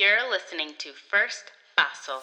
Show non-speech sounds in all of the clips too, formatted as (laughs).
You're listening to First Paso.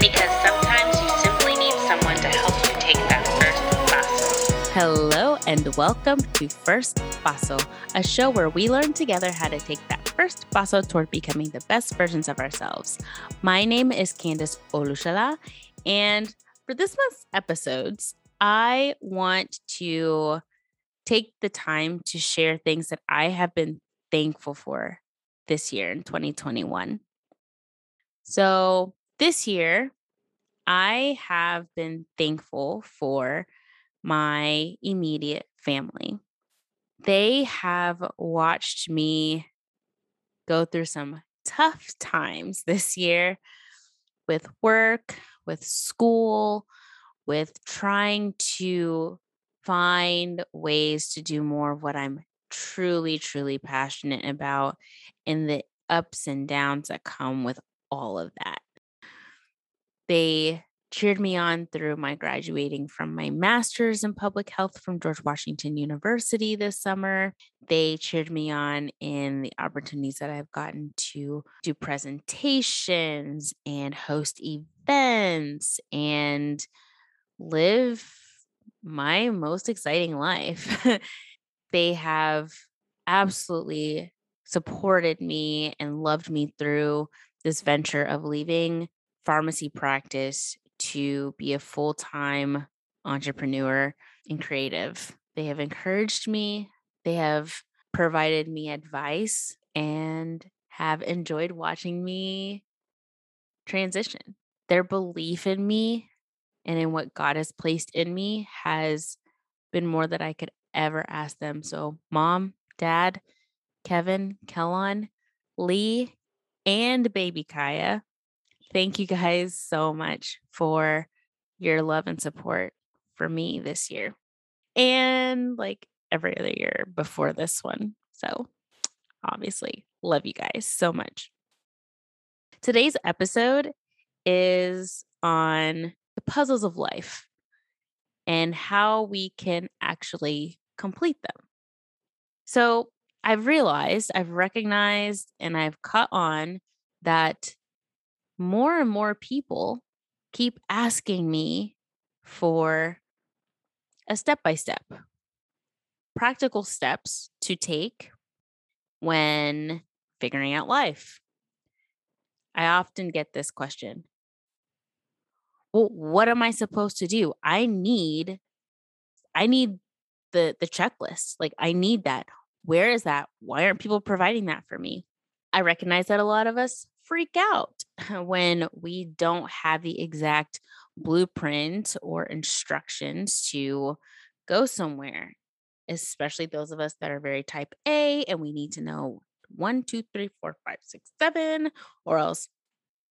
Because sometimes you simply need someone to help you take that first paso. Hello, and welcome to First Paso, a show where we learn together how to take that first paso toward becoming the best versions of ourselves. My name is Candice Olushala, and for this month's episodes, I want to take the time to share things that I have been thankful for this year in 2021. So, this year, I have been thankful for my immediate family. They have watched me go through some tough times this year with work, with school, with trying to find ways to do more of what I'm truly, truly passionate about and the ups and downs that come with all of that. They cheered me on through my graduating from my master's in public health from George Washington University this summer. They cheered me on in the opportunities that I've gotten to do presentations and host events and live my most exciting life. (laughs) they have absolutely supported me and loved me through this venture of leaving pharmacy practice to be a full time entrepreneur and creative. They have encouraged me, they have provided me advice, and have enjoyed watching me transition. Their belief in me and in what God has placed in me has been more than I could ever ask them. So, mom, dad, Kevin, Kellon, Lee, and baby Kaya, thank you guys so much for your love and support for me this year and like every other year before this one. So, obviously, love you guys so much. Today's episode is on the puzzles of life and how we can actually complete them. So, I've realized, I've recognized, and I've caught on that more and more people keep asking me for a step by step, practical steps to take when figuring out life. I often get this question Well, what am I supposed to do? I need, I need the the checklist. Like I need that. Where is that? Why aren't people providing that for me? I recognize that a lot of us freak out (laughs) when we don't have the exact blueprint or instructions to go somewhere, especially those of us that are very type A and we need to know one, two, three, four, five, six, seven, or else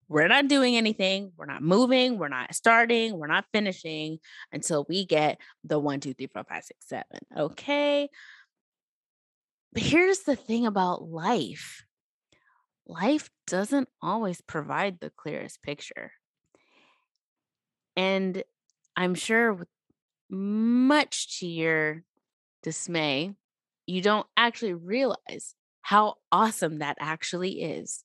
we're not doing anything. We're not moving. We're not starting. We're not finishing until we get the one, two, three, four, five, six, seven. Okay. But here's the thing about life life doesn't always provide the clearest picture. And I'm sure, much to your dismay, you don't actually realize how awesome that actually is.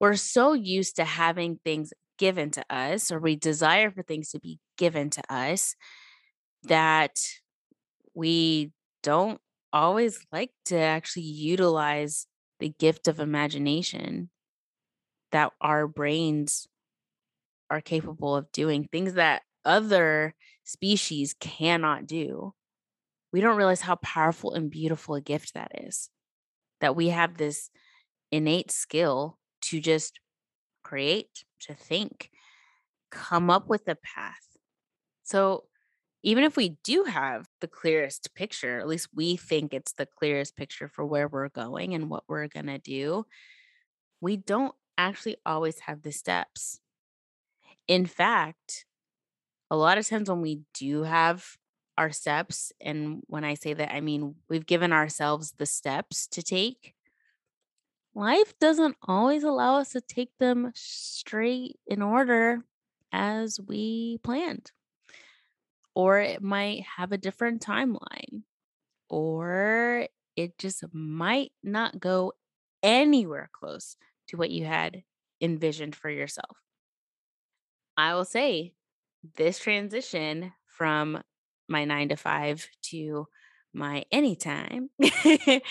We're so used to having things given to us, or we desire for things to be given to us, that we don't always like to actually utilize the gift of imagination that our brains are capable of doing things that other species cannot do. We don't realize how powerful and beautiful a gift that is. That we have this innate skill to just create, to think, come up with a path. So, even if we do have the clearest picture, at least we think it's the clearest picture for where we're going and what we're going to do, we don't actually always have the steps. In fact, a lot of times when we do have our steps, and when I say that, I mean we've given ourselves the steps to take, life doesn't always allow us to take them straight in order as we planned. Or it might have a different timeline, or it just might not go anywhere close to what you had envisioned for yourself. I will say this transition from my nine to five to my anytime, (laughs) that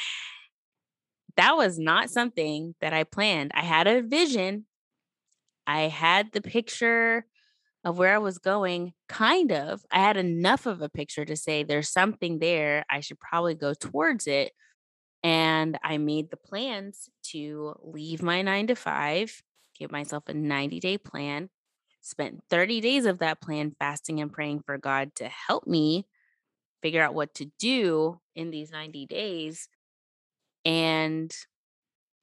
was not something that I planned. I had a vision, I had the picture of where I was going, kind of. I had enough of a picture to say there's something there. I should probably go towards it. And I made the plans to leave my nine to five, give myself a 90 day plan, spent 30 days of that plan fasting and praying for God to help me figure out what to do in these 90 days. And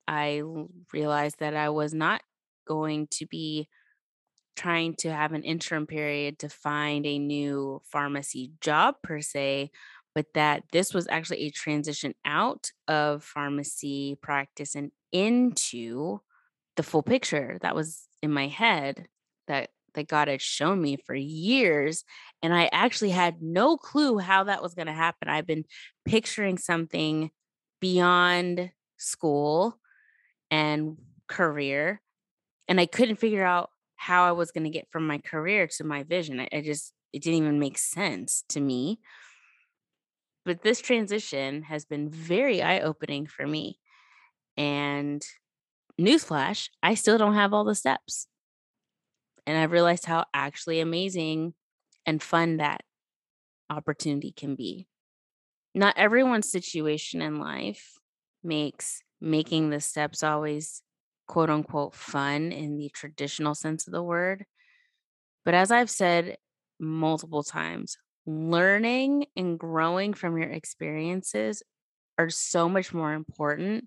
I realized that I was not going to be trying to have an interim period to find a new pharmacy job per se, but that this was actually a transition out of pharmacy practice and into the full picture that was in my head that that God had shown me for years and I actually had no clue how that was going to happen. I've been picturing something beyond school and career and I couldn't figure out how I was going to get from my career to my vision. I, I just it didn't even make sense to me but this transition has been very eye opening for me. And newsflash, I still don't have all the steps. And I've realized how actually amazing and fun that opportunity can be. Not everyone's situation in life makes making the steps always quote unquote fun in the traditional sense of the word. But as I've said multiple times, learning and growing from your experiences are so much more important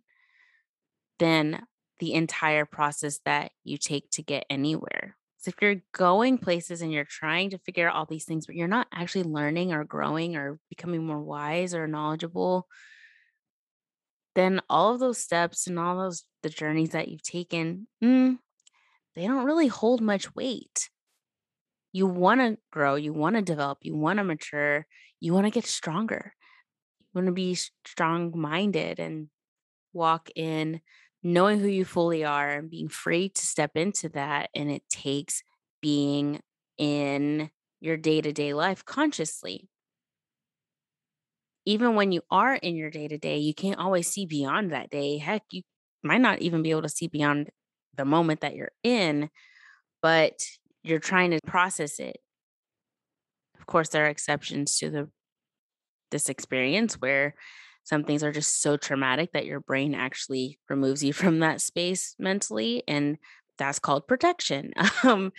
than the entire process that you take to get anywhere. So if you're going places and you're trying to figure out all these things, but you're not actually learning or growing or becoming more wise or knowledgeable, then all of those steps and all those the journeys that you've taken, mm, they don't really hold much weight you want to grow, you want to develop, you want to mature, you want to get stronger. You want to be strong minded and walk in knowing who you fully are and being free to step into that. And it takes being in your day to day life consciously. Even when you are in your day to day, you can't always see beyond that day. Heck, you might not even be able to see beyond the moment that you're in, but you're trying to process it. Of course, there are exceptions to the this experience where some things are just so traumatic that your brain actually removes you from that space mentally and that's called protection (laughs) um,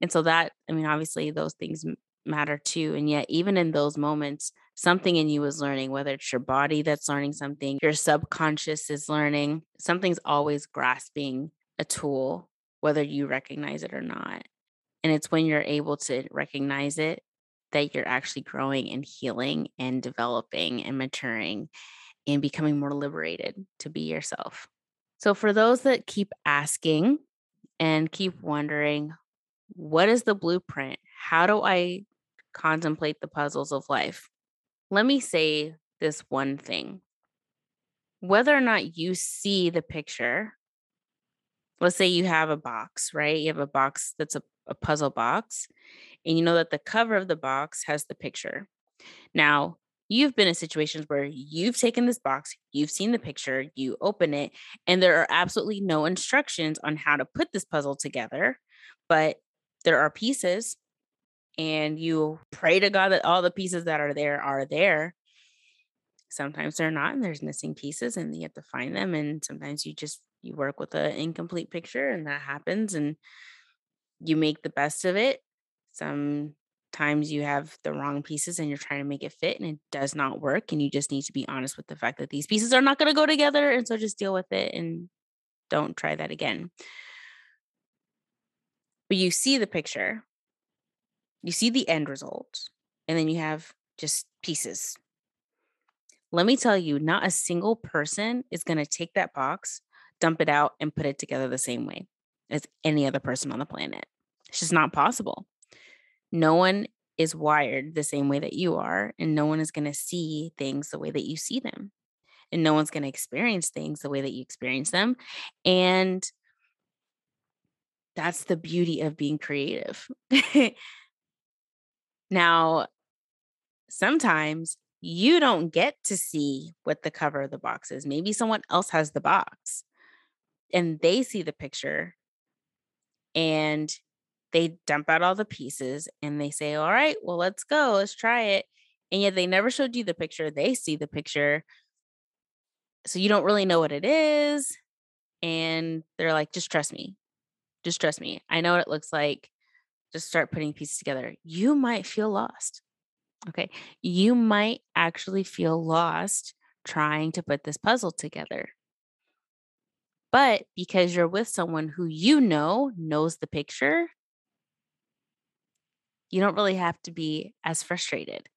and so that i mean obviously those things matter too and yet even in those moments something in you is learning whether it's your body that's learning something your subconscious is learning something's always grasping a tool whether you recognize it or not and it's when you're able to recognize it that you're actually growing and healing and developing and maturing and becoming more liberated to be yourself. So, for those that keep asking and keep wondering, what is the blueprint? How do I contemplate the puzzles of life? Let me say this one thing. Whether or not you see the picture, let's say you have a box, right? You have a box that's a a puzzle box and you know that the cover of the box has the picture. Now, you've been in situations where you've taken this box, you've seen the picture, you open it, and there are absolutely no instructions on how to put this puzzle together, but there are pieces, and you pray to God that all the pieces that are there are there. Sometimes they're not, and there's missing pieces, and you have to find them. And sometimes you just you work with an incomplete picture, and that happens. And you make the best of it. Sometimes you have the wrong pieces and you're trying to make it fit and it does not work. And you just need to be honest with the fact that these pieces are not going to go together. And so just deal with it and don't try that again. But you see the picture, you see the end result, and then you have just pieces. Let me tell you, not a single person is going to take that box, dump it out and put it together the same way as any other person on the planet. It's just not possible. No one is wired the same way that you are, and no one is going to see things the way that you see them. And no one's going to experience things the way that you experience them. And that's the beauty of being creative. (laughs) now, sometimes you don't get to see what the cover of the box is. Maybe someone else has the box and they see the picture and they dump out all the pieces and they say, All right, well, let's go, let's try it. And yet they never showed you the picture. They see the picture. So you don't really know what it is. And they're like, Just trust me. Just trust me. I know what it looks like. Just start putting pieces together. You might feel lost. Okay. You might actually feel lost trying to put this puzzle together. But because you're with someone who you know knows the picture, you don't really have to be as frustrated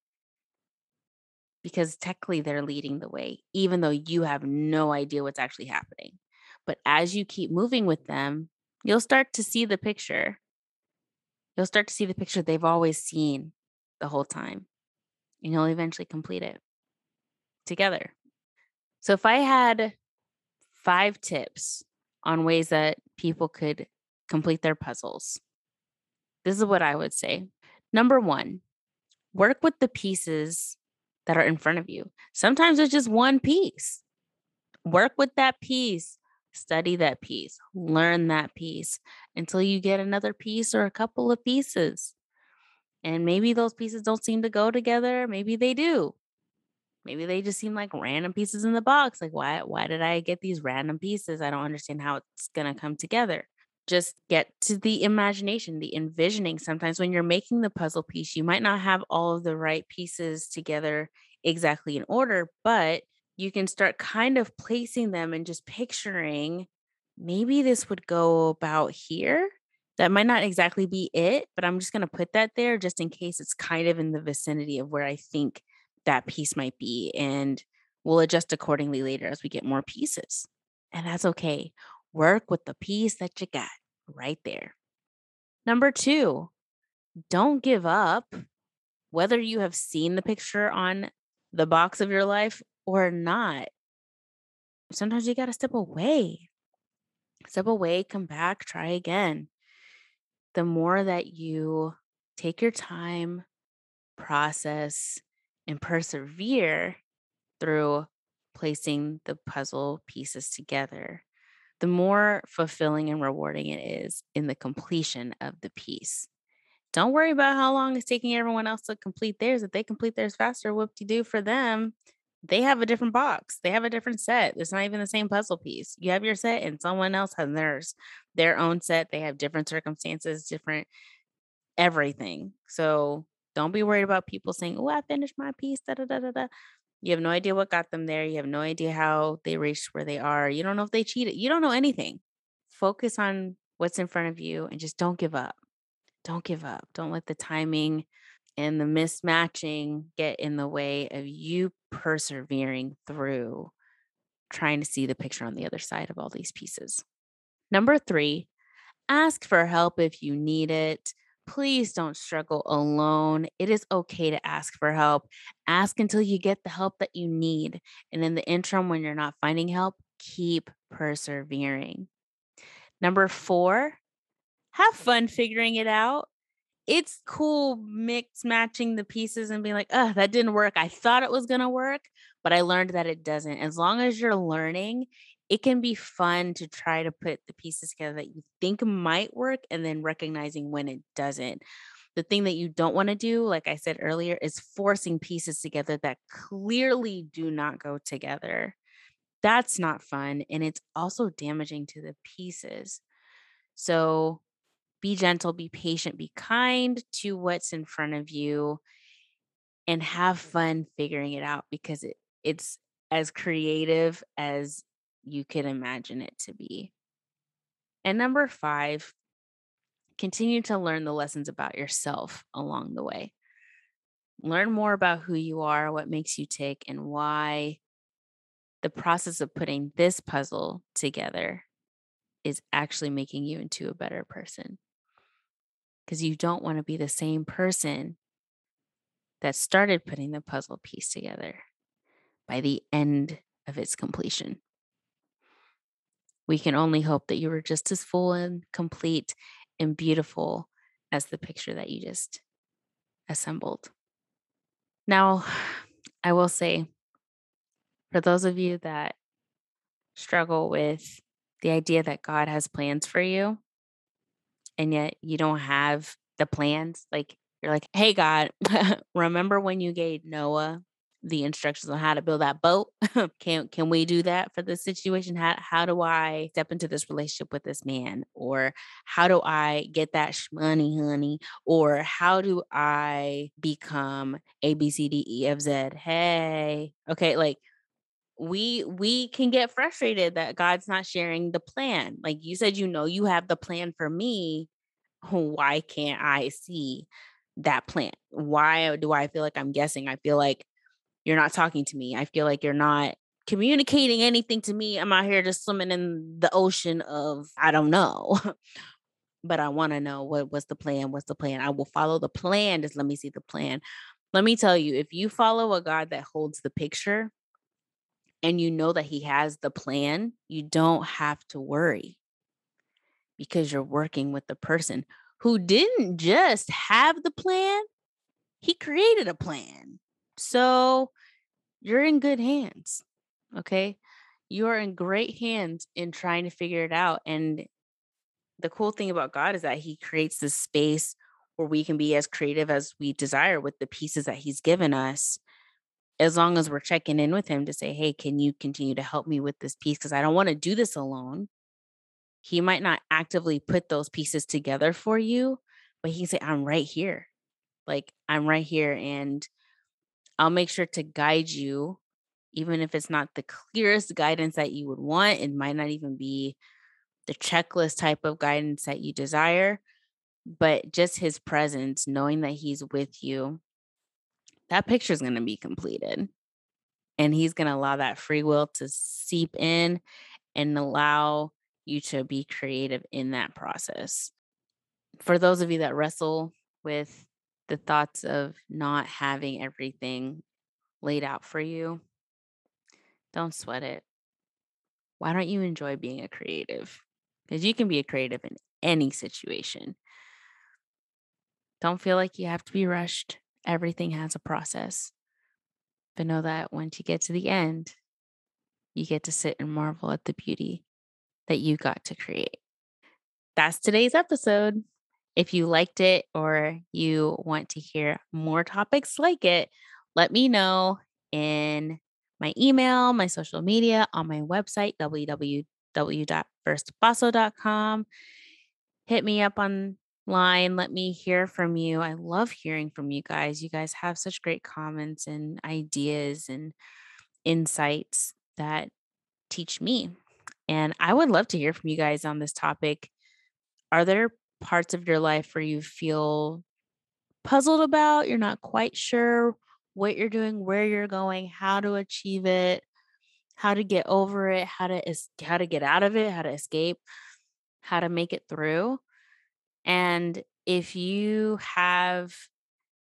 because technically they're leading the way, even though you have no idea what's actually happening. But as you keep moving with them, you'll start to see the picture. You'll start to see the picture they've always seen the whole time, and you'll eventually complete it together. So, if I had five tips on ways that people could complete their puzzles, this is what I would say. Number one, work with the pieces that are in front of you. Sometimes it's just one piece. Work with that piece, study that piece, learn that piece until you get another piece or a couple of pieces. And maybe those pieces don't seem to go together. Maybe they do. Maybe they just seem like random pieces in the box. Like, why, why did I get these random pieces? I don't understand how it's going to come together just get to the imagination, the envisioning. Sometimes when you're making the puzzle piece, you might not have all of the right pieces together exactly in order, but you can start kind of placing them and just picturing maybe this would go about here. That might not exactly be it, but I'm just going to put that there just in case it's kind of in the vicinity of where I think that piece might be. And we'll adjust accordingly later as we get more pieces. And that's okay work with the piece that you got right there. Number two, don't give up. Whether you have seen the picture on the box of your life or not, sometimes you got to step away. Step away, come back, try again. The more that you take your time, process, and persevere through placing the puzzle pieces together, the more fulfilling and rewarding it is in the completion of the piece. Don't worry about how long it's taking everyone else to complete theirs. If they complete theirs faster, whoop de do for them. They have a different box. They have a different set. It's not even the same puzzle piece. You have your set, and someone else has theirs, their own set. They have different circumstances, different everything. So don't be worried about people saying, "Oh, I finished my piece." Da da da da da. You have no idea what got them there. You have no idea how they reached where they are. You don't know if they cheated. You don't know anything. Focus on what's in front of you and just don't give up. Don't give up. Don't let the timing and the mismatching get in the way of you persevering through trying to see the picture on the other side of all these pieces. Number three, ask for help if you need it. Please don't struggle alone. It is okay to ask for help. Ask until you get the help that you need. And in the interim, when you're not finding help, keep persevering. Number four, have fun figuring it out. It's cool mix matching the pieces and being like, oh, that didn't work. I thought it was going to work, but I learned that it doesn't. As long as you're learning, it can be fun to try to put the pieces together that you think might work and then recognizing when it doesn't. The thing that you don't want to do, like I said earlier, is forcing pieces together that clearly do not go together. That's not fun. And it's also damaging to the pieces. So be gentle, be patient, be kind to what's in front of you, and have fun figuring it out because it, it's as creative as you can imagine it to be. And number five, continue to learn the lessons about yourself along the way. Learn more about who you are, what makes you tick, and why the process of putting this puzzle together is actually making you into a better person. Because you don't want to be the same person that started putting the puzzle piece together by the end of its completion. We can only hope that you were just as full and complete and beautiful as the picture that you just assembled. Now, I will say, for those of you that struggle with the idea that God has plans for you, and yet you don't have the plans, like you're like, hey, God, (laughs) remember when you gave Noah the instructions on how to build that boat. (laughs) can can we do that for this situation? How how do I step into this relationship with this man? Or how do I get that money, honey? Or how do I become A B C D E F Z? Hey, okay, like we we can get frustrated that God's not sharing the plan. Like you said, you know, you have the plan for me. (laughs) Why can't I see that plan? Why do I feel like I'm guessing? I feel like you're not talking to me. I feel like you're not communicating anything to me. I'm out here just swimming in the ocean of I don't know. (laughs) but I want to know what what's the plan? What's the plan? I will follow the plan. Just let me see the plan. Let me tell you, if you follow a God that holds the picture and you know that he has the plan, you don't have to worry because you're working with the person who didn't just have the plan, he created a plan. So you're in good hands. Okay. You are in great hands in trying to figure it out. And the cool thing about God is that He creates this space where we can be as creative as we desire with the pieces that He's given us, as long as we're checking in with Him to say, Hey, can you continue to help me with this piece? Because I don't want to do this alone. He might not actively put those pieces together for you, but He can say, I'm right here. Like, I'm right here. And I'll make sure to guide you, even if it's not the clearest guidance that you would want. It might not even be the checklist type of guidance that you desire, but just his presence, knowing that he's with you, that picture is going to be completed. And he's going to allow that free will to seep in and allow you to be creative in that process. For those of you that wrestle with the thoughts of not having everything laid out for you, don't sweat it. Why don't you enjoy being a creative? Because you can be a creative in any situation. Don't feel like you have to be rushed. Everything has a process. But know that once you get to the end, you get to sit and marvel at the beauty that you got to create. That's today's episode. If you liked it or you want to hear more topics like it, let me know in my email, my social media, on my website, www.firstpaso.com. Hit me up online. Let me hear from you. I love hearing from you guys. You guys have such great comments and ideas and insights that teach me. And I would love to hear from you guys on this topic. Are there parts of your life where you feel puzzled about, you're not quite sure what you're doing, where you're going, how to achieve it, how to get over it, how to how to get out of it, how to escape, how to make it through. And if you have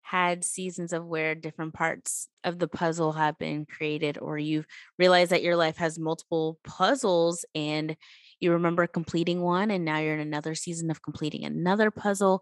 had seasons of where different parts of the puzzle have been created or you've realized that your life has multiple puzzles and you remember completing one and now you're in another season of completing another puzzle,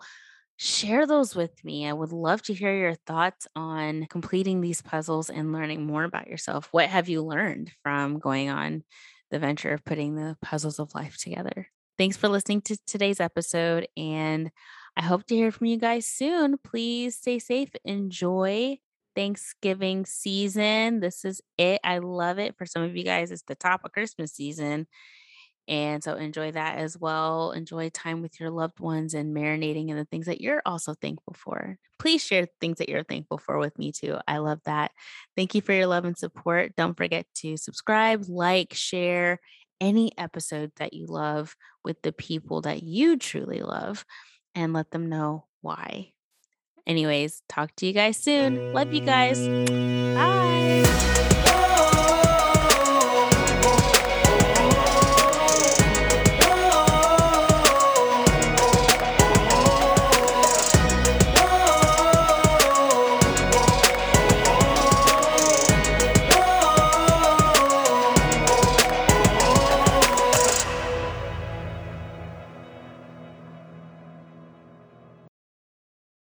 share those with me. I would love to hear your thoughts on completing these puzzles and learning more about yourself. What have you learned from going on the venture of putting the puzzles of life together? Thanks for listening to today's episode, and I hope to hear from you guys soon. Please stay safe, enjoy Thanksgiving season. This is it. I love it. For some of you guys, it's the top of Christmas season. And so enjoy that as well. Enjoy time with your loved ones and marinating in the things that you're also thankful for. Please share things that you're thankful for with me too. I love that. Thank you for your love and support. Don't forget to subscribe, like, share any episode that you love with the people that you truly love and let them know why. Anyways, talk to you guys soon. Love you guys. Bye.